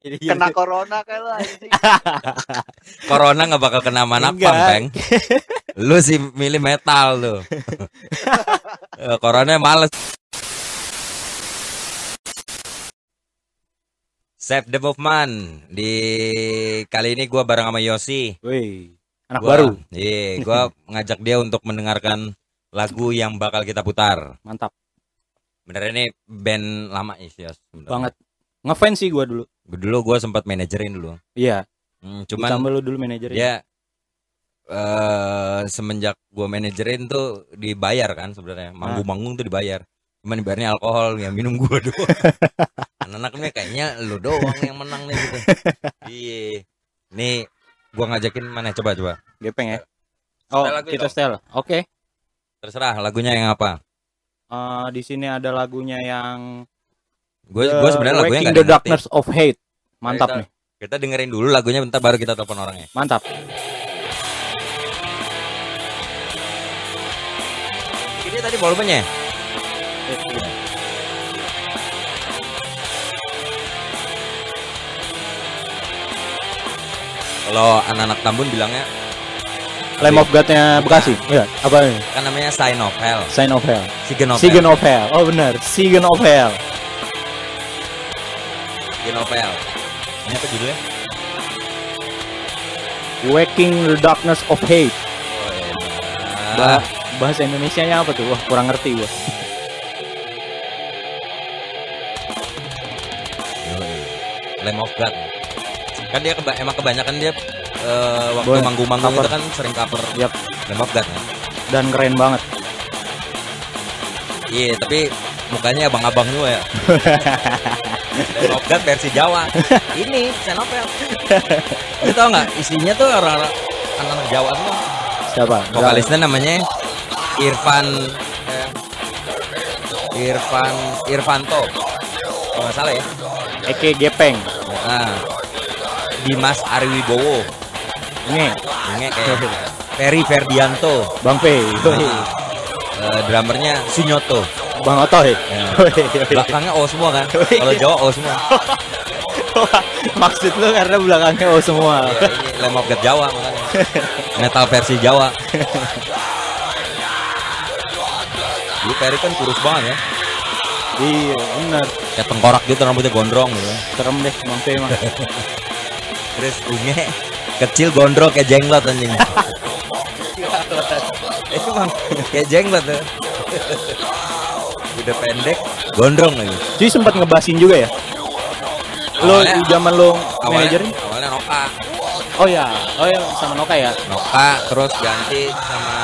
Kena corona lo anjing. Corona nggak bakal kena mana peng. Lu sih milih metal lu. Eh, Corona males. Save the Movement di kali ini gua bareng sama Yosi. Wih, anak Gua- baru. Iya, gua ngajak dia untuk mendengarkan lagu yang bakal kita putar. Mantap Bener ini band lama ya, Yos. banget. Ngefans sih gua dulu. Dulu gua sempat manajerin dulu. Iya, Hmm, cuman cuman lu dulu manajer dia eh semenjak gua manajerin tuh dibayar kan sebenarnya. Manggung-manggung tuh dibayar. Cuman dibayarnya alkohol yang minum gua doang. Anak-anaknya kayaknya lu doang yang menang nih gitu. Iya. Nih gua ngajakin mana coba coba. Gepeng ya. Oh, Setel kita setel. Oke. Terserah lagunya yang apa. Eh, di sini ada lagunya yang Gue gue sebenarnya lagunya Waking the. Darkness of Hate. Mantap Kita- nih. Kita dengerin dulu lagunya bentar baru kita telepon orangnya. Mantap. Ini tadi volumenya. Kalau anak-anak Tambun bilangnya Lamb of God-nya Bekasi. Iya, apa ini? kan namanya Sign of Hell. Sign of Hell. Sigen of Hell. of Hell. Oh benar, Sigen of Hell. Of Hell. Ini apa judulnya? Waking the Darkness of Hate. Oh, iya. Ba- bahasa Indonesianya apa tuh? Wah, kurang ngerti gua. Lamb of God. Kan dia keba- emang kebanyakan dia eh, waktu manggung-manggung itu kan sering cover Yap. Lamb of God ya. Dan keren banget. Iya, tapi mukanya abang-abang juga ya. God versi Jawa. Ini senopel. Lu tau nggak isinya tuh orang-orang anak-anak Jawa semua. Siapa? Vokalisnya namanya Irfan eh, Irfan Irfanto. Kalau nggak salah ya. Eke Gepeng. Nah, Dimas Arwibowo. Ini Ini kayak Ferry Ferdianto. Bang P. Nah, eh, drummernya Sunyoto. Bang Otoy. Ya. Belakangnya O semua kan. Kalau Jawa O semua. Maksud lu karena belakangnya oh semua. Ya, ini Lamb of God Jawa makanya. Metal versi Jawa. Dulu Ferry kan kurus banget ya. iya, benar. Kayak tengkorak gitu rambutnya gondrong gitu. Serem deh Bang P mah. Terus unge kecil gondrong kayak jenglot anjing. Emang kayak jenglot tuh. Udah pendek, gondrong lagi. Cuy sempat ngebasin juga ya? Lo Awalnya- zaman lo manajerin? awalnya Noka. Oh ya, oh ya sama Noka ya. Noka terus ganti sama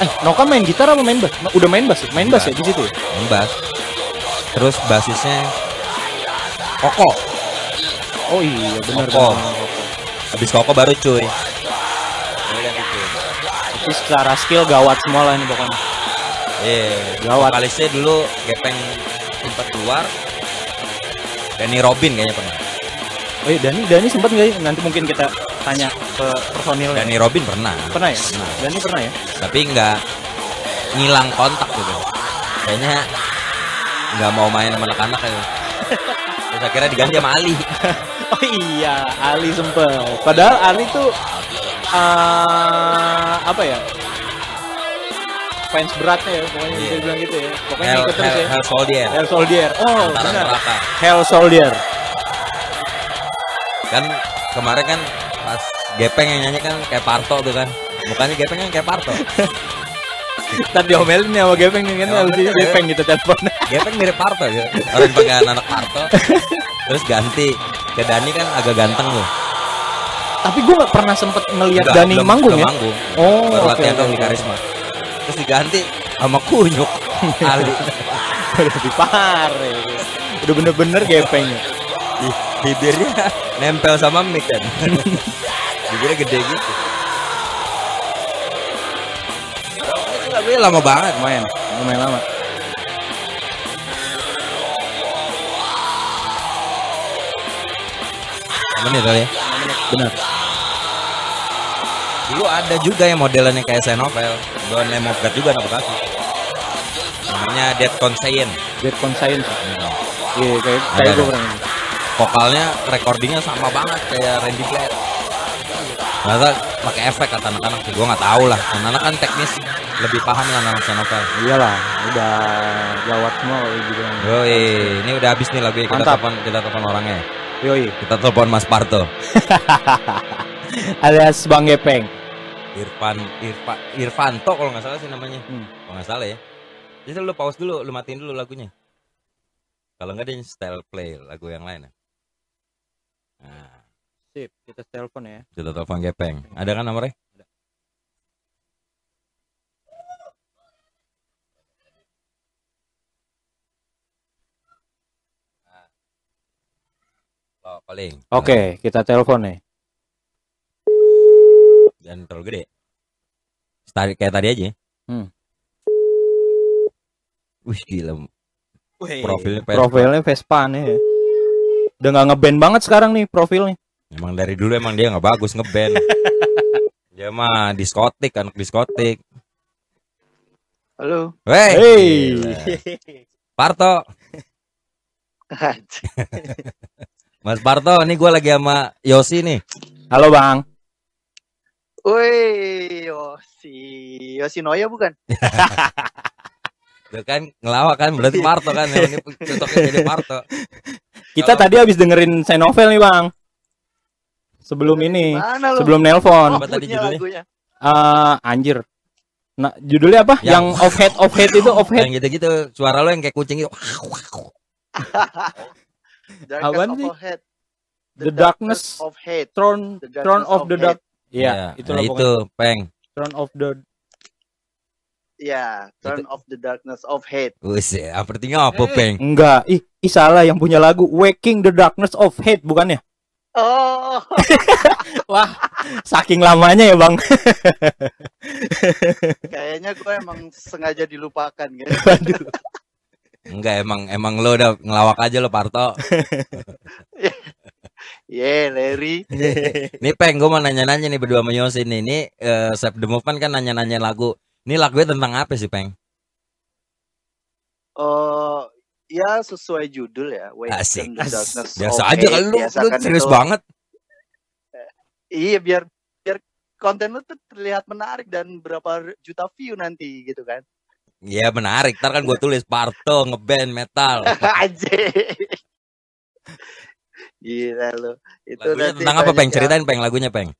Eh, Noka main gitar apa main bass? Udah main bass, ya? main bass ya di situ. ya? Mbas. Terus basisnya Koko. Oh iya, benar Koko. Habis Koko baru cuy. Tapi secara skill gawat semua lah ini pokoknya. Iya, Gawat. Vokalisnya dulu Gepeng sempat keluar. Danny Robin kayaknya pernah. Oh iya, Dani, Dani sempat nggak ya? Nanti mungkin kita tanya ke personil. Danny Robin pernah. Pernah ya? Pernah. Dani pernah ya? Tapi nggak ngilang kontak gitu. Kayaknya nggak mau main sama anak-anak ya. Terus akhirnya diganti sama Ali. Oh iya, Ali sempet. Padahal Ali tuh eh apa ya? Fans beratnya ya, pokoknya Iya. bisa bilang gitu ya. Pokoknya Hell, ikut terus Hell, ya. Hell Soldier. Hell Soldier. Oh, benar. neraka. Hell Soldier. Kan kemarin kan pas Gepeng yang nyanyi kan kayak Parto tuh kan. Mukanya Gepeng kan kayak Parto. Ntar diomelin ya sama Gepeng nih kan ya. Gepeng gitu telepon. Gepeng mirip Parto gitu. Orang panggilan anak Parto. Terus ganti ke Dani kan agak ganteng tuh. Tapi gue gak pernah sempet ngeliat Dani manggung ya. manggung. Oh, Baru latihan oke, dong di oke. karisma. Terus diganti sama Kunyuk. Ali. Lebih parah. ya. Udah bener-bener Gepeng ya. Ih, bibirnya nempel sama mic kan. bibirnya gede gitu. Itu lagunya lama banget. Lumayan, lumayan lama. Menit kali ya. Benar. Dulu ada juga yang modelannya kayak saya novel. Don Lamb of God juga anak Bekasi. Namanya Dead Conscience. Dead Conscience. Iya, kayak Ada, kayak gue pernah. vokalnya recordingnya sama banget kayak Randy Blair ternyata pakai efek kata anak-anak sih gue nggak tahu lah anak-anak kan teknis lebih paham lah anak novel Iyalah, udah gawat semua kalau gitu. Yoi, ini udah habis nih lagu kita telepon kita telepon orangnya Yoi, kita telepon Mas Parto alias Bang Gepeng. Irfan Irfa, Irfanto kalau nggak salah sih namanya. Hmm. kalau nggak salah ya. Jadi lu pause dulu lu matiin dulu lagunya. Kalau nggak dia style play lagu yang lain ya. Nah. Sip, kita telepon ya. kita telepon Gepeng. Ada kan nomornya? Oh, paling. Oke, kita telepon nih. Dan terlalu gede. Tadi kayak tadi aja. Hmm. Wih gila. Profilnya Vespa. Profilnya Vespa nih. ya. Udah nggak ngeband banget sekarang nih profilnya. Emang dari dulu emang dia nggak bagus ngeband. dia mah diskotik anak diskotik. Halo. Wey. Hey. Parto, Mas Parto, ini gue lagi sama Yosi nih. Halo Bang. Woi, Yosi. Yoshinoya bukan? Tuh kan ngelawak kan berarti Parto kan yang ini cocoknya jadi Parto. Kita Kalau- tadi habis dengerin saya novel nih Bang. Sebelum ini, Mana sebelum nelpon. Apa tadi judulnya? lagunya. Eh, anjir. Nah, judulnya apa? Yang- Yang, off head off head itu off head. Yang gitu-gitu suara lo yang kayak kucing gitu. Darkness Apaan of sih? Hate. The Darkness of Hate. Throne The Throne Darkness of the Dark. Iya, Ya, itu nah itu, Peng. Throne of the Iya, Turn of the Darkness of Hate. Wis, artinya apa, Peng? Enggak, ih, ih salah yang punya lagu Waking the Darkness of Hate bukannya? Oh, Wah, saking lamanya ya, Bang. kayaknya gue emang sengaja dilupakan gitu. Waduh. Enggak, emang emang lo udah ngelawak aja lo, Parto. Yeah, Larry. Nih, Peng, gue mau nanya-nanya nih berdua sama Yosi nih. Ini eh, Save the Movement kan nanya-nanya lagu. Ini lagunya tentang apa sih, Peng? Oh, ya sesuai judul ya. Waken Asik. the Darkness Biasa of aja kan lu, Biasa lu kan serius itu- banget. Iya, biar biar konten lu tuh terlihat menarik dan berapa juta view nanti gitu kan. Iya menarik, ntar kan gue tulis Parto ngeband metal. Aja. Gila lu. Itu Lagunya nanti tentang apa, Peng? Ceritain, Peng, lagunya, Peng.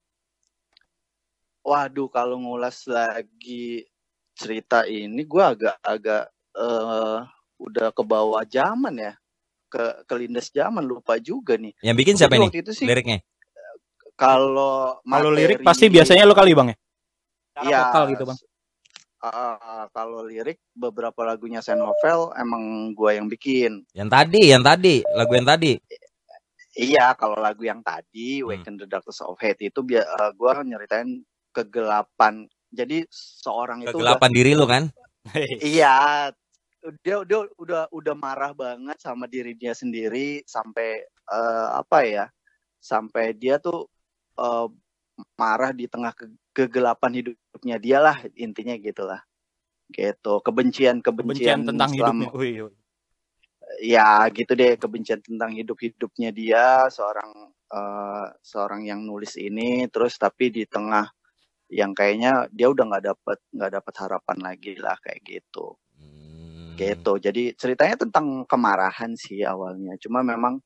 Waduh, kalau ngulas lagi cerita ini gua agak-agak eh udah ke bawah zaman ya. Ke kelindes zaman lupa juga nih. Yang bikin siapa Jadi ini? waktu itu sih Liriknya? kalau Kalau lirik pasti biasanya lo kali, Bang ya? Iya, vokal gitu, Bang. uh, uh, kalau lirik beberapa lagunya Sen Novel emang gua yang bikin. Yang tadi, yang tadi, lagu yang tadi. Iya, kalau lagu yang tadi Hmm. Waken the Darkness of Hate itu biar uh, gua nyeritain kegelapan. Jadi seorang itu udah Kegelapan diri lo kan? Iya, dia udah udah udah marah banget sama diri dia sendiri sampai eh, apa ya? Sampai dia tuh eh, marah di tengah ke- kegelapan hidupnya dia lah intinya gitulah. Gitu, kebencian Kebencian kebencian tentang selama- hidupnya. Wih, wih. Ya gitu deh kebencian tentang hidup hidupnya dia seorang eh, seorang yang nulis ini terus tapi di tengah yang kayaknya dia udah nggak dapet nggak dapet harapan lagi lah kayak gitu. Hmm. gitu. Jadi ceritanya tentang kemarahan sih awalnya. Cuma memang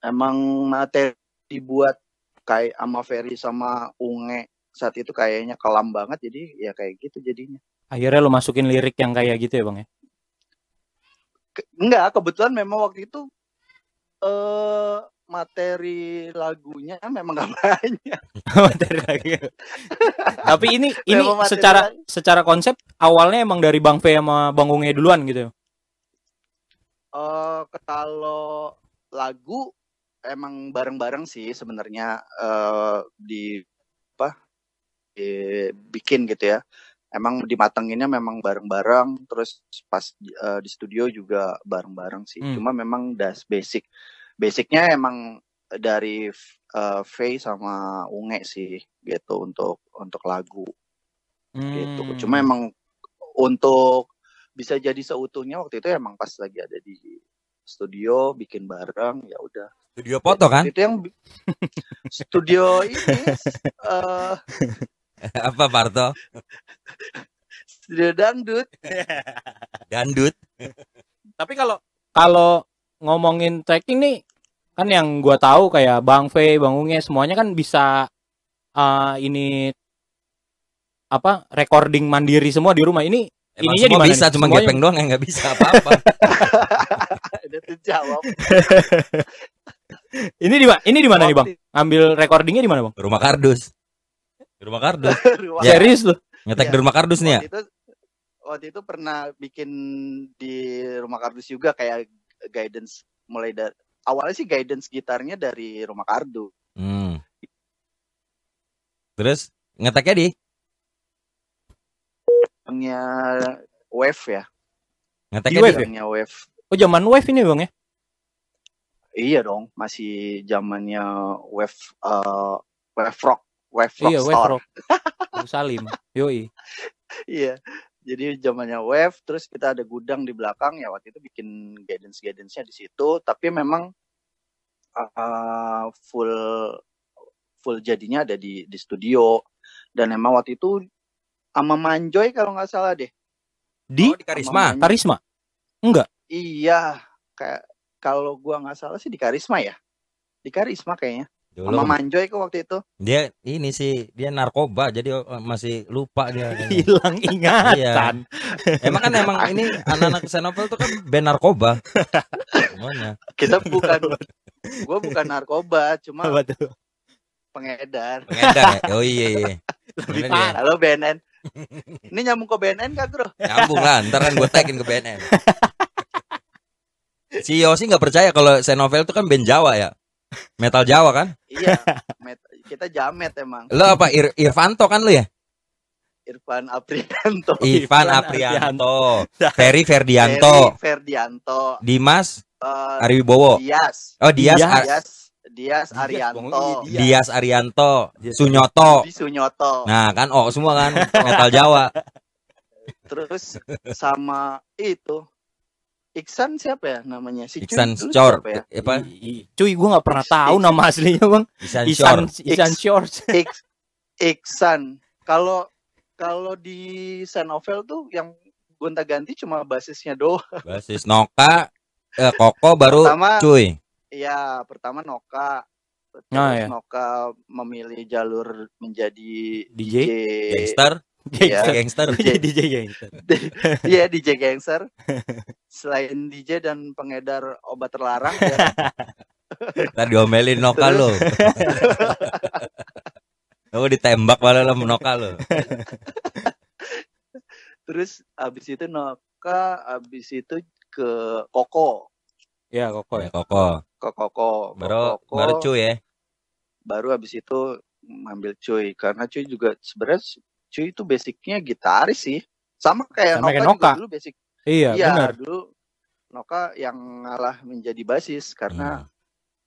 emang materi dibuat kayak sama Ferry sama Unge saat itu kayaknya kelam banget. Jadi ya kayak gitu jadinya. Akhirnya lo masukin lirik yang kayak gitu ya, Bang ya? Enggak kebetulan memang waktu itu eh materi lagunya memang nggak banyak Materi lagi. Tapi ini ini Memang secara secara konsep awalnya emang dari Bang V sama Bang Unge duluan gitu. eh kalau lagu emang bareng-bareng sih sebenarnya eh di apa dibikin gitu ya. Emang dimatenginnya memang bareng-bareng terus pas eh, di studio juga bareng-bareng sih. Hmm. Cuma memang das basic. Basicnya emang dari eh, Faye sama Unge sih gitu untuk untuk lagu gitu. Hmm. Cuma emang untuk bisa jadi seutuhnya waktu itu emang pas lagi ada di studio bikin bareng ya udah Studio foto kan? itu yang studio ini eh Apa Parto? studio dangdut Dandut. Tapi kalau kalau ngomongin tracking nih kan yang gua tahu kayak Bang V, Bang Unge semuanya kan bisa eh, ini apa recording mandiri semua di rumah. Ini Emang Ininya semua bisa, nih? cuma Semuanya- gepeng doang yang nggak bisa apa-apa. udah terjawab ini di mana? Ini di mana nih, Bang? Ambil recordingnya di mana, Bang? rumah kardus. Di rumah kardus. rumah- Ya. Serius loh. Ngetek Iya. di rumah kardus nih ya? waktu itu waktu itu pernah bikin di rumah kardus juga kayak guidance mulai dari awalnya sih guidance gitarnya dari rumah kardus Hmm. Terus ngeteknya di Bilangnya wave ya ngeteknya Di wave di ya? Wave Oh, zaman wave ini, Bang ya? iya dong masih zamannya wave eh, wave rock wave rock Iya, wave store. rock. Abu Salim. Yoi. iya jadi zamannya wave terus kita ada gudang di belakang ya waktu itu bikin guidance guidance nya di situ tapi memang uh, full full jadinya ada di di studio dan emang waktu itu sama Manjoy kalau nggak salah deh Di Oh, di Karisma. Manjoy. Karisma. Enggak. iya kayak kalau gua nggak salah sih di Karisma ya di Karisma kayaknya sama Manjoy kok waktu itu dia ini sih dia narkoba jadi oh, masih lupa dia. Hilang ingatan. emang kan emang ini anak-anak Xenovel tuh kan band narkoba. Semuanya. kita bukan gua bukan narkoba cuma pengedar Pengedar ya. Oh iya iya. Lebih parah. Halo BNN. Ini nyambung ke BNN kak bro? Nyambung lah, ntar kan gue tagin ke BNN. Si Yosi nggak percaya kalau Xenovel itu kan band Jawa ya. Metal Jawa kan? Iya, met- kita jamet emang. Lo apa Ir Irvanto kan lu ya? Irfan Aprianto, Ivan Ivan Aprianto, Ferry Ferdianto, Ferry Ferdianto, Dimas eh, Ariwibowo. Dias, Oh Dias Dias. Ar- Dias, Dias. Arianto, Iya. Dias Arianto, Sunyoto. Sunyoto, Nah kan oh semua kan metal Jawa. terus sama itu Iksan siapa ya namanya? Si Cuy Iksan dulu Cor, siapa ya? apa? Cuy, gua nggak pernah tahu Ik- nama aslinya, Bang. Isan Isan Shore. Isan Shores. Ik- Iksan. Kalau kalau di Senovel tuh yang gonta-ganti cuma basisnya doang. Basis Noka, eh, Koko baru Pertama, cuy. Iya, pertama Noka. Terus Ah, ya. Noka memilih jalur menjadi DJ? DJ. Gangster, Iya. gangster. DJ gangster. Iya, DJ gangster. Selain DJ dan pengedar obat terlarang ya, Tadi diomelin Noka lo. Lo ditembak malah lo Noka lo. terus abis itu Noka, abis itu ke Koko, Ya, kok Ya ya. Koko. ke Koko. Baru Koko, baru cuy ya. baru abis itu ngambil cuy karena cuy juga sebenarnya cuy itu basicnya gitaris sih. Sama kayak Sama Noka, kayak juga Noka. dulu basic Iya, Iya, benar. dulu Noka yang ngalah menjadi basis karena Hmm.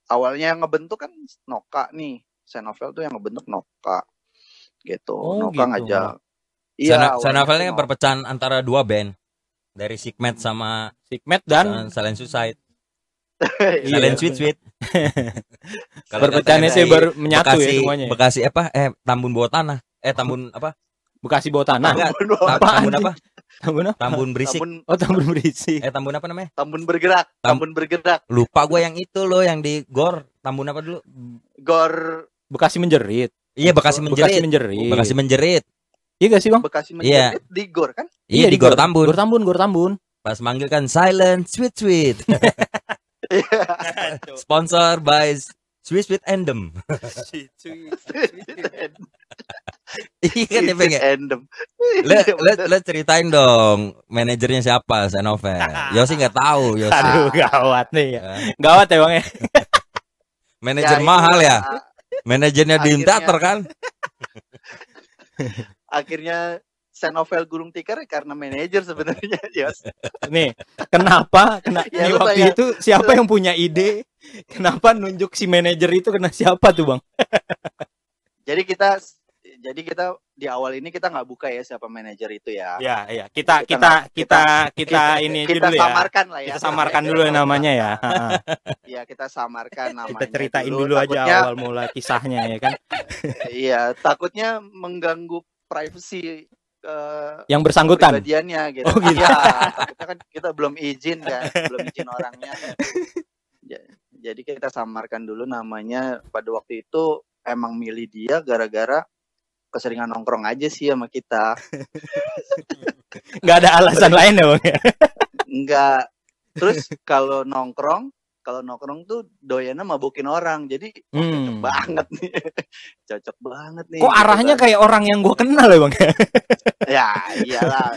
awalnya yang ngebentuk kan Noka nih. Senovel tuh yang ngebentuk Noka. Gitu. Oh, Noka gitu. ngajak. Awalnya Sanavelnya tuh kan perpecahan antara dua band. Dari Sigmet sama Sigmet dan Silent Suicide. Iya. Silent Sweet Sweet. Kalau perpecahannya sih baru menyatu Bekasi, ya semuanya. Bekasi apa? Eh, Tambun bawah tanah. Eh, Tambun apa? Bekasi bawah tanah. Tambun, Tambun apa? Tambun apa? Tambun berisik. tambun, Oh, tambun berisi. Eh, Tambun apa namanya? tambun bergerak, Tam- tambun bergerak. Lupa gue yang itu loh yang di Gor. Tambun apa dulu? Gor Bekasi menjerit. Iya, Bekasi Bekasi menjerit. menjerit. Bekasi menjerit. Iya gak sih, Bang? Bekasi Iya. menjerit di Gor kan? Iya, di Gor Tambun. Gor Tambun, Gor Tambun. Pas manggil kan Silent Sweet Sweet. Sponsor by Sweet Sweet Endem. Iya kan dia pengen. Endem. Lo, lo, lo ceritain dong manajernya siapa Senovel. Yosi nggak tahu Yosi. Aduh, gawat nih ya. Ya. Gawat ya, Bang ya. Manajer Ya, mahal ya. a- Manajernya di teater kan. Akhirnya Senovel Gulung Tikar karena manajer sebenarnya, Yos. Nih, kenapa? Kena, Ya, lu waktu tanya. itu siapa yang punya ide? Kenapa nunjuk si manajer itu kena siapa tuh, Bang? Jadi kita jadi kita di awal ini kita nggak buka ya siapa manajer itu ya. Ya, iya. Kita Kita kita kita kita ini aja kita dulu ya. samarkan lah ya. Kita samarkan dulu namanya ya. Ha-ha. Iya, kita samarkan namanya. Kita ceritain dulu aja Takutnya- awal mula kisahnya ya kan. Iya, takutnya mengganggu privacy eh, Yang bersangkutan. kepribadiannya gitu. Oh, gitu. Iya, takutnya kan kita belum izin kan, belum izin orangnya. Ja- Jadi kita samarkan dulu namanya pada waktu itu emang milih dia gara-gara keseringan nongkrong aja sih sama kita. Nggak ada alasan lain ya, Bang. ya? Enggak. Terus kalau nongkrong, kalau nongkrong tuh doyannya mabukin orang. Jadi wah, cocok Hmm. banget nih. cocok banget nih. Kok gitu arahnya kan. kayak orang yang gue kenal ya, Bang? Ya, iyalah.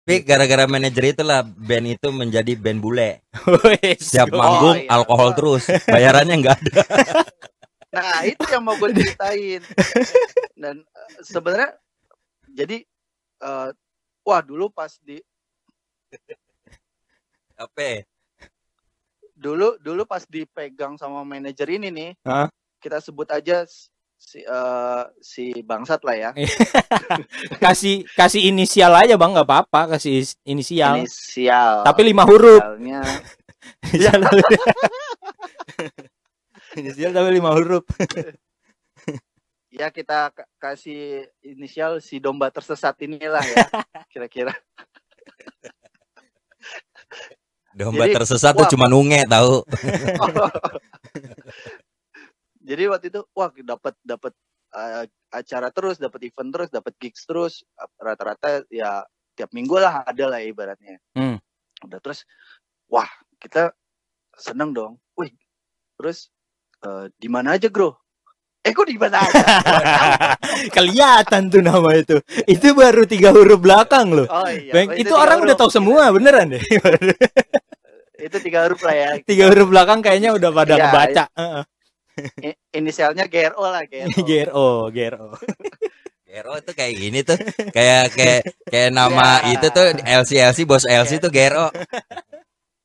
Tapi gara-gara manajer itulah band itu menjadi band bule. Siap manggung iya. alkohol terus. Bayarannya nggak ada. Nah, itu yang mau gue ceritain. Dan eh, sebenarnya jadi eh, wah dulu pas di Apa? dulu dulu pas dipegang sama manajer ini nih, Hah? kita sebut aja si eh, si bangsat lah ya. kasih kasih inisial aja, Bang, nggak apa-apa, kasih is- inisial. Inisial. Tapi lima huruf. Inisialnya Inisial, tapi lima huruf. ya kita ka- kasih inisial si domba tersesat inilah ya. Kira-kira. Domba Jadi, tersesat tuh wah, cuma nunge tahu. Jadi waktu itu wah dapat dapat eh, acara terus, dapat event terus, dapat gigs terus. Rata-rata ya tiap minggu lah ada lah ibaratnya. Hmm. Udah terus wah, kita seneng dong. Wih. Terus eh, di mana aja, Bro? Eh, kok di mana aja? Kelihatan tuh nama itu. Itu baru tiga huruf belakang loh. Oh iya. Bang, oh, itu tiga orang udah huruf. tahu semua beneran deh. Itu tiga huruf lah ya. tiga huruf belakang kayaknya udah pada ngebaca. Heeh. I- Inisialnya GRO lah, GRO. GRO, GRO. Gero itu kayak gini tuh. Kayak kayak kayak nama Ya. itu tuh LC LC bos LC tuh Gero.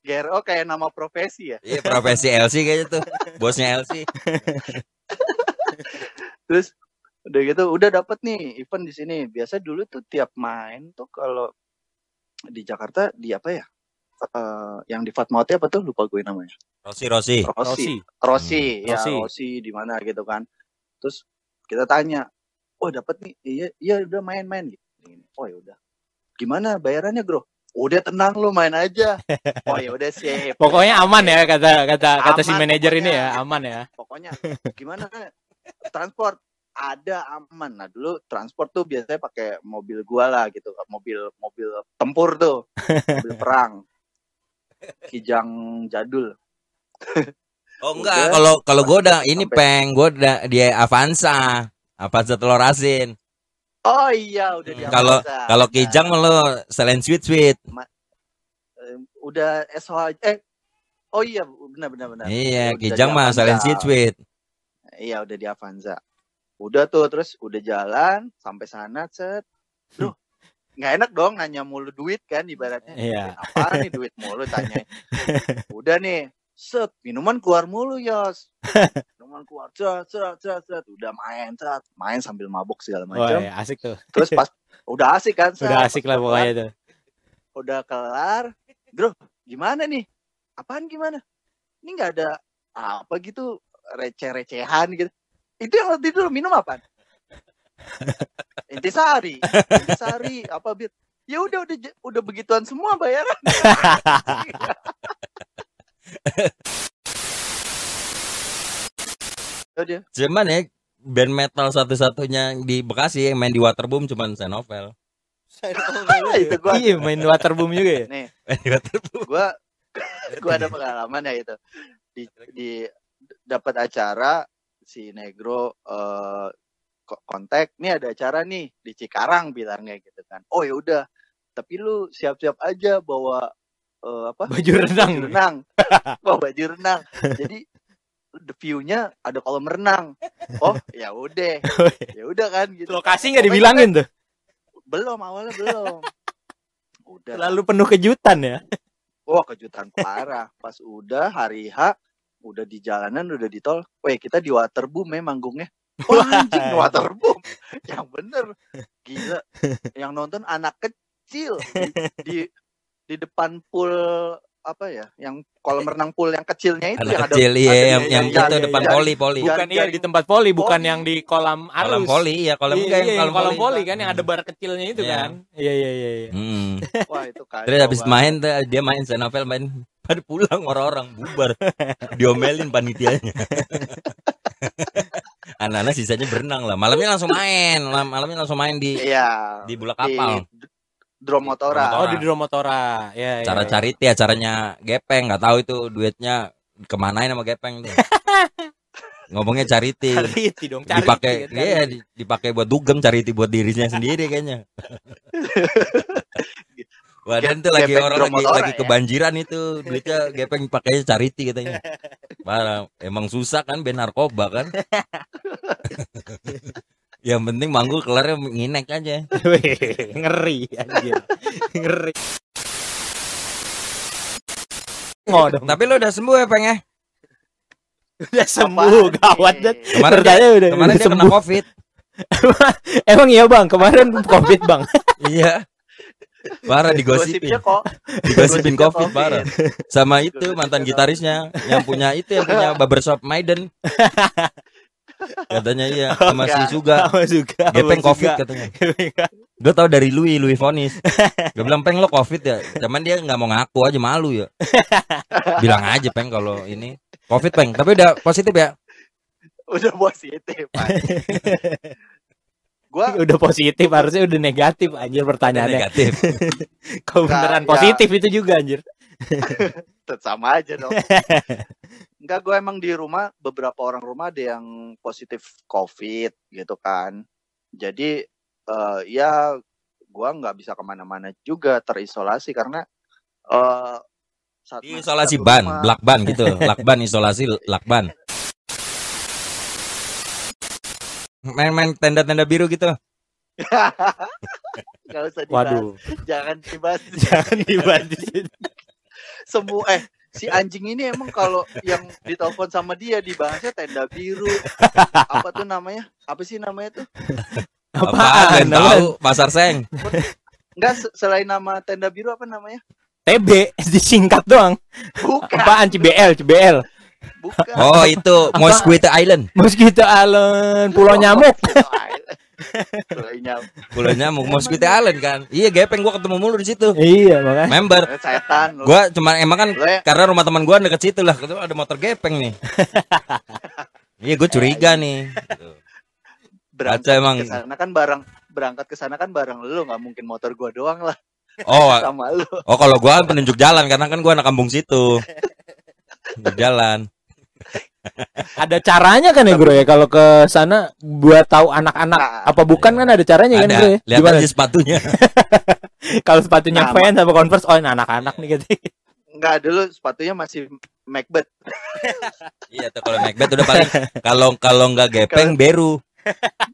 GRO kayak nama profesi ya. Iya profesi LC kayaknya tuh. Bosnya LC. Terus udah gitu udah dapet nih event di sini. Biasa dulu tuh tiap main tuh kalau di Jakarta di apa ya? Eh, yang di Fatmawati apa tuh lupa gue namanya. Rosi Rosi. Rossi. Rossi. Rossi, ya Rossi. Rossi di mana gitu kan. Terus kita tanya, "Oh, dapat nih." Iya, iya udah main-main gitu. Oh, ya udah. Gimana bayarannya, Bro? Udah tenang lu main aja. Oh, ya udah sip. Pokoknya aman ya kata kata kata si Aman manajer ini ya, aman ya. pokoknya gimana transport ada aman nah dulu transport tuh biasanya pakai mobil gua lah gitu mobil mobil tempur tuh mobil perang kijang jadul Oh enggak, kalau kalau gue udah ini Sampai- peng, gue udah dia Avanza. Avanza telur asin. Oh iya udah di Hmm, Kalau Avanza. kalau Benar. Kijang lo selain sweet sweet. Eh, udah SH eh oh iya benar benar benar Iya, Udah Kijang mah selain sweet sweet. iya udah di Avanza udah tuh terus udah jalan sampai sana set Duh, nggak enak dong nanya mulu duit kan ibaratnya Iya. apa nih duit mulu tanya udah nih set minuman keluar mulu yos minuman keluar set set set set udah main set main sambil mabuk segala macam ya, asik tuh. terus pas udah asik kan set. Udah asik lah pokoknya tuh. udah kelar bro gimana nih? Apaan gimana? Ini nggak ada apa gitu receh-recehan gitu. Itu yang itu lu minum apa intisari intisari apa bir? Ya udah udah udah begituan semua bayaran Udah. Cuman ya band metal satu-satunya di Bekasi yang main di Waterboom cuman Senovel. itu gua Iya, main waterboom juga ya. nih Main di Waterboom. gua gua ada pengalaman ya itu di di dapat acara si negro eh ko- kontak nih ada acara nih di Cikarang bilangnya gitu kan oh ya udah tapi lu siap-siap aja bawa eh, apa Baju renang. baju renang bawa baju renang jadi the view-nya ada kolam renang. Oh ya udah. Ya udah kan gitu. Lokasi nggak dibilangin tuh. belum awalnya belum. Udah. Lalu penuh kejutan ya. Wah kejutan parah. Pas udah hari H, udah di jalanan udah di tol. Weh kita di waterboom ya manggungnya. Wah. anjing waterboom. Yang bener. Gila. Yang nonton anak kecil di di, di depan pool apa ya yang kolam renang pool yang kecilnya itu yang kecil iya yang yang jaring- itu depan poli poli. Bukan iya di tempat poli bukan poli. yang di kolam arus Kolam poli ya kolam iya, iya, yang yang kolam poli kan yang ada bar kecilnya itu Iya. kan iya iya iya iya. Hmm. wah itu kacau Terus habis main tuh, dia main Senopel main pada pulang orang-orang bubar diomelin panitianya anak-anak sisanya berenang lah malamnya langsung main Lam- malamnya langsung main di iya di bulak di kapal Dromotora oh di Dromotora ya ya, cara ya. charity acaranya gepeng nggak tahu itu duitnya kemanain sama gepeng tuh ngomongnya charity Charity dong charity dipakai kan, iya dipakai buat dugem charity buat dirinya sendiri kayaknya Wadan tuh lagi orang lagi Dromotora lagi ya? kebanjiran itu duitnya gepeng pakainya charity katanya. Parah, emang susah kan ben narkoba kan. Yang penting manggung kelarnya nginek aja. Ngeri anjir ngeri ngodong Tapi lu udah sembuh ya peng ya? udah sembuh gawat dan Kemarin dia, udah, kemarin udah dia kena sembuh covid. emang iya bang kemarin covid bang iya. Parah digosipin. Kok Digosipin gosipnya covid parah. Sama itu mantan gitarisnya yang punya itu yang punya barbershop Maiden. Katanya iya sama si. Suga. sama juga Gepeng covid juga. katanya. Gue tau dari Louis, Louis Fonis. Gue bilang peng lo covid ya. Cuman dia nggak mau ngaku aja malu ya. Bilang aja peng kalau ini covid peng. Tapi udah positif ya. udah positif gua udah positif harusnya udah negatif anjir pertanyaannya negatif. kalau beneran Nah, ya. positif itu juga anjir tetap sama aja dong Enggak, gue emang di rumah beberapa orang rumah ada yang positif COVID gitu kan. Jadi eh, ya gua nggak bisa ke mana-mana juga terisolasi karena eh saat Di isolasi ban, rumah- lakban gitu. Lakban isolasi lakban. Main-main tenda-tenda biru gitu. Nggak usah dibahas, waduh jangan dibahas. jangan dibahas Semua eh si anjing ini emang kalau yang ditelepon sama dia dibahasnya tenda biru. Apa tuh namanya? Apa sih namanya tuh? Apaan? apaan tahu pasar seng. Enggak se- selain nama tenda biru apa namanya? TB disingkat doang Bukan, apaan CBL CBL bukan. Oh, itu Mosquito Island. Mosquito Island Pulau Nyamuk Pulau nyamuk. Pulau nyamuk Mosquito Island kan. Iya, gepeng gua ketemu mulu di situ. iya makanya Member. Eh, Setan. Gua cuma emang kan ya- karena rumah teman gua deket situ lah, ketemu ada motor gepeng nih. Iya, gue curiga nih. Berangkat Baca emang. ke sana kan bareng berangkat ke sana kan bareng lu nggak mungkin motor gua doang lah Oh, sama lu. oh kalau gua penunjuk jalan karena kan gua anak kampung situ. Jalan. Ada caranya kan ya bro ya kalau ke sana buat tahu anak-anak Nah, apa bukan kan ada caranya kan bro ya Ada, lihat Gimana? aja sepatunya. kalau sepatunya Nah, fans apa converse oh ini anak-anak nih gitu Enggak dulu sepatunya masih Macbeth. Iya tuh kalau Macbeth udah paling kalau kalau nggak gepeng beru.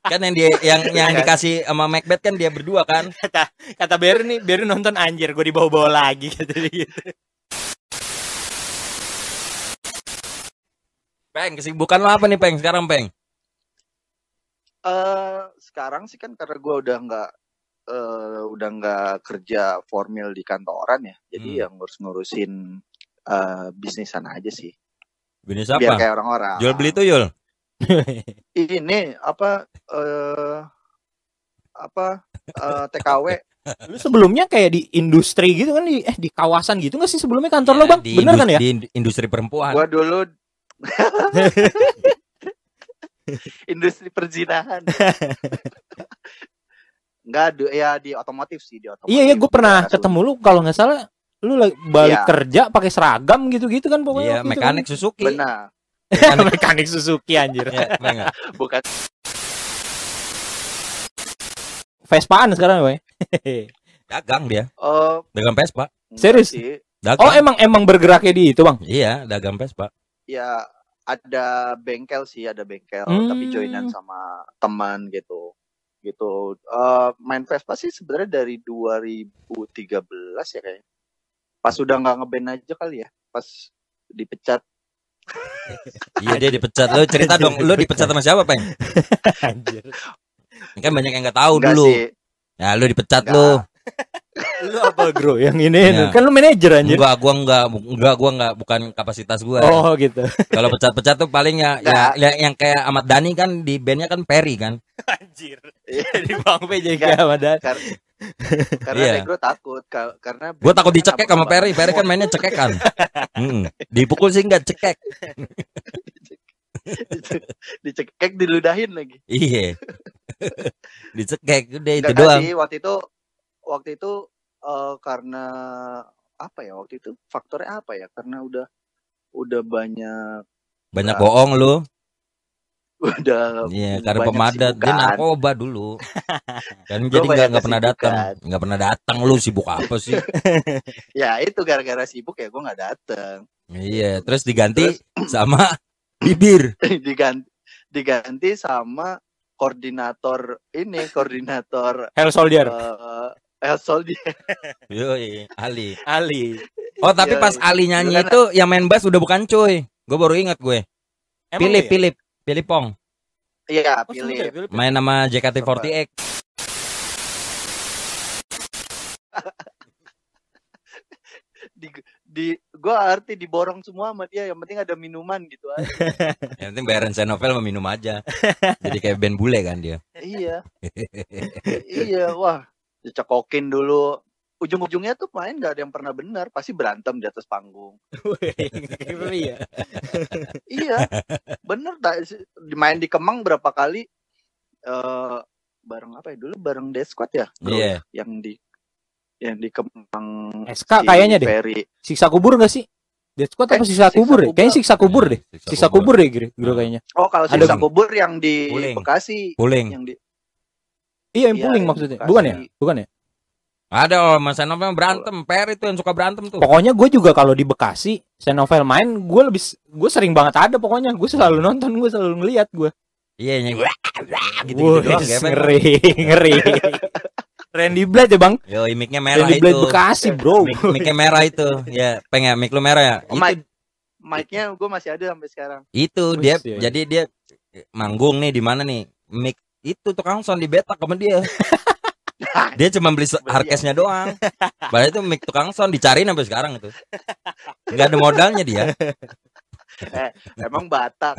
Kan yang dia yang yang dikasih sama Macbeth kan dia berdua kan. kata Beru nih Beru nonton anjir gue dibawa-bawa lagi kata dia gitu Peng, kesibukan lo apa nih Peng sekarang Peng? Eh sekarang sih kan karena gua udah nggak eh udah nggak kerja formal di kantoran ya. Jadi Hmm. yang ngurus-ngurusin eh bisnisan aja sih. Bisnis Biar apa? kayak orang-orang. Jual beli tuh Yul. Ini apa eh apa eh, TKW lu sebelumnya kayak di industri gitu kan di eh di kawasan gitu nggak sih sebelumnya kantor lo bang Di bener kan ya Di ind- industri perempuan. gua dulu industri perzinahan. Enggak, ya di otomotif sih di otomotif. iya iya gue pernah Daerah ketemu lu kalau nggak salah lu lagi balik Iya. kerja pakai seragam gitu-gitu kan pokoknya Iya, itu mekanik kan. Suzuki. Benar. Mekanik. mekanik Suzuki anjir Iya, nggak? Bukan Vespaan sekarang gue Dagang dia, eh dagang Vespa. Serius? sih. Dagang. oh emang emang bergeraknya di itu bang Iya, dagang Vespa. Ya ada bengkel sih, ada bengkel Hmm. tapi joinan sama teman gitu. Gitu. Eh main Vespa sih sebenarnya dari 2013 ya kayaknya. Pas udah nggak ngeband aja kali ya, pas dipecat. Iya dia dipecat. Lu cerita dong, lu dipecat sama siapa, Peng? Anjir. Kan banyak yang nggak tahu Enggak dulu. sih. Ya lu dipecat Enggak. lu. Lu apa, Bro? Yang ini Ya. kan lu manajer anjir. Enggak, gua enggak, enggak gua enggak bukan kapasitas gua. Oh, gitu. Kalau pecat-pecat tuh paling ya, ya, ya yang kayak Ahmad Dhani kan di bandnya kan Perry kan. Anjir. Jadi Bang P jadi kayak apa dan? Kar- karena Iya. Negro takut ka- karena Gua takut kan dicekek apa- sama Perry. Perry kan mainnya cekekan. Hmm. Dipukul sih enggak cekek. dicekek diludahin lagi. Iya. Dicekek udah itu doang. sih waktu itu waktu itu eh, karena apa ya waktu itu faktornya apa ya karena udah udah banyak Banyak Nah. bohong lu. udah Iya, karena pemadat dia narkoba dulu. Kan Gua jadi nggak nggak pernah datang, nggak pernah datang lu sibuk apa sih? ya itu gara-gara sibuk ya gue nggak dateng iya, terus diganti sama bibir. diganti diganti sama koordinator ini koordinator Hell Soldier. eh El Soldier Yoi, Ali. Ali. Oh, tapi pas Ali nyanyi itu yang main bass udah bukan cuy. Gue baru ingat gue. Philip, iya? Philip, Philip Pong. iya Oh, pilih. Main nama JKT48. di di gue arti diborong semua sama dia yang penting ada minuman gitu aja Yang penting bayaran saya novel sama minum aja. Jadi kayak band bule kan dia. iya iya wah dicekokin dulu ujung-ujungnya tuh main gak ada yang pernah benar pasti berantem di atas panggung Iya. iya bener tak main di Kemang berapa kali eh bareng apa ya dulu bareng Death Squad ya? Iya. yang di yang di Kemang SK kayaknya deh. Ferry Siksa kubur gak sih? Dead Squad apa Eh, siksa siksa kubur deh? kubur. Kayaknya siksa kubur deh. Siksa kubur deh, Giro, Giro Ah. kayaknya. oh kalau Ada siksa bang. kubur yang di Puling. Bekasi Puling. yang di Iya, yang Iya, puling maksudnya. Bukan ya? Bukan ya? Ada oh, Mas saya novel berantem. Per itu yang suka berantem tuh. Pokoknya gue juga kalau di Bekasi, saya novel main, gue lebih gue sering banget ada pokoknya. Gue selalu nonton, gue selalu ngeliat gue. Iya, yang wah, wah, gitu-gitu Wah, doang. apa? ngeri, ngeri. Randy Blade ya bang? Yo, mic-nya merah Randy itu. Blade Bekasi bro. Mic, mic-nya merah itu. Ya, pengen mic lu merah ya. Oh, Itu, mic-nya gue masih ada sampai sekarang itu dia iya, iya. jadi dia manggung nih di mana nih? Mic itu tukang sound dibetak sama dia. dia cuma beli ya. hardcase-nya doang. Padahal itu mic tukang sound dicariin sampai sekarang itu. Enggak ada modalnya dia. emang Batak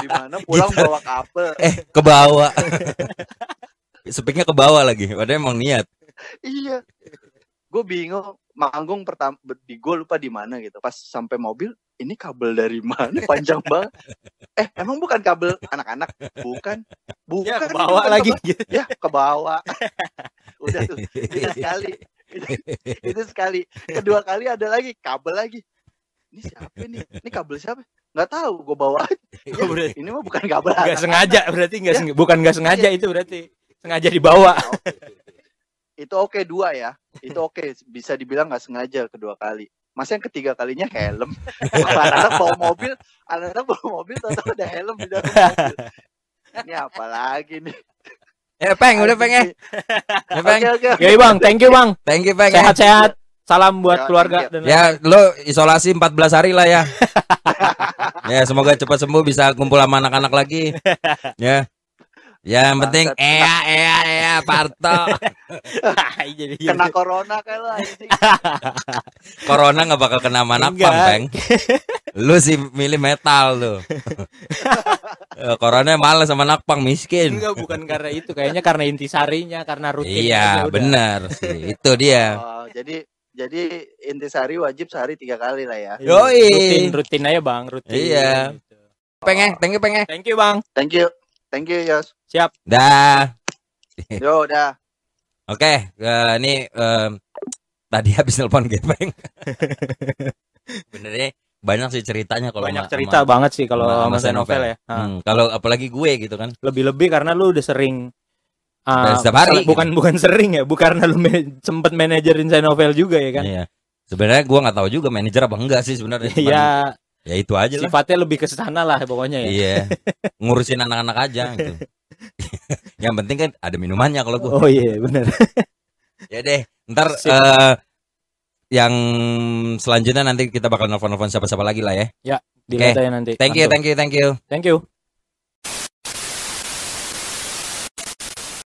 di mana pulang Gitu. bawa kabel Eh, ke bawah. Speaknya ke bawah lagi. Padahal emang niat. iya gue bingung manggung pertama di gue lupa di mana gitu. Pas sampai mobil ini kabel dari mana? Panjang banget. Eh emang bukan kabel anak-anak? Bukan. Bukan Ya, ke bawah lagi. ya ke bawah udah tuh itu sekali. Itu, itu sekali. Kedua kali ada lagi kabel lagi. Ini siapa nih ini kabel siapa? Nggak tahu gue bawa aja. Ya, berarti- ini mah bukan kabel Gak anak. sengaja berarti nggak Ya. bukan nggak sengaja itu berarti. Sengaja dibawa. Itu oke dua ya itu oke bisa dibilang nggak sengaja kedua kali masa yang ketiga kalinya helm anak-anak bawa mobil anak-anak bawa mobil tahu ada helm di dalam mobil ini apa lagi nih Eh, peng, udah peng ya. Udah peng. oke oke Oke bang, thank you bang. Thank you, peng. ya. Sehat-sehat. Salam buat Ya, keluarga dan Ya, lo isolasi 14 hari lah ya. ya, semoga cepat sembuh bisa kumpul sama anak-anak lagi. Ya. Ya, yang penting ea ea ea Parto. Jadi kena corona kayak lo anjing Corona nggak bakal kena napang, Enggak. Peng. Lu sih milih metal lu. Eh, Corona malas sama napang miskin. Enggak bukan karena itu, kayaknya karena intisarinya, karena rutin. Iya, benar sih. Itu dia. oh, jadi jadi intisari wajib sehari tiga kali lah ya Yoi. Rutin, rutin aja bang, rutin. Iya. Gitu. Pengen, thank you, pengen. Thank you bang. thank you thank you Yos Siap. Dah. yo udah Oke, eh, ini em, tadi habis nelpon gepeng. Bener ya, banyak sih ceritanya kalau Banyak sama- cerita sama- banget sih kalau sama- sama novel novel. ya. Nah, Hmm, kalau apalagi gue gitu kan. Lebih-lebih karena lu udah sering ah, Dan setiap hari, bukan bukan sering ya, bukan karena lu sempet manajerin saya novel juga ya kan. Iya. Sebenarnya gue nggak tahu juga manajer apa enggak sih sebenarnya. Iya, Ya itu aja lah. sifatnya lebih ke sana lah pokoknya ya. Iya. Ngurusin anak-anak aja gitu. Yang penting kan ada minumannya kalau gue. Oh iya, benar. Ya deh, ntar eh, yang selanjutnya nanti kita bakal nelfon-nelfon siapa-siapa lagi lah ya. Dilihat aja nanti. Thank you, thank you, thank you. Thank you.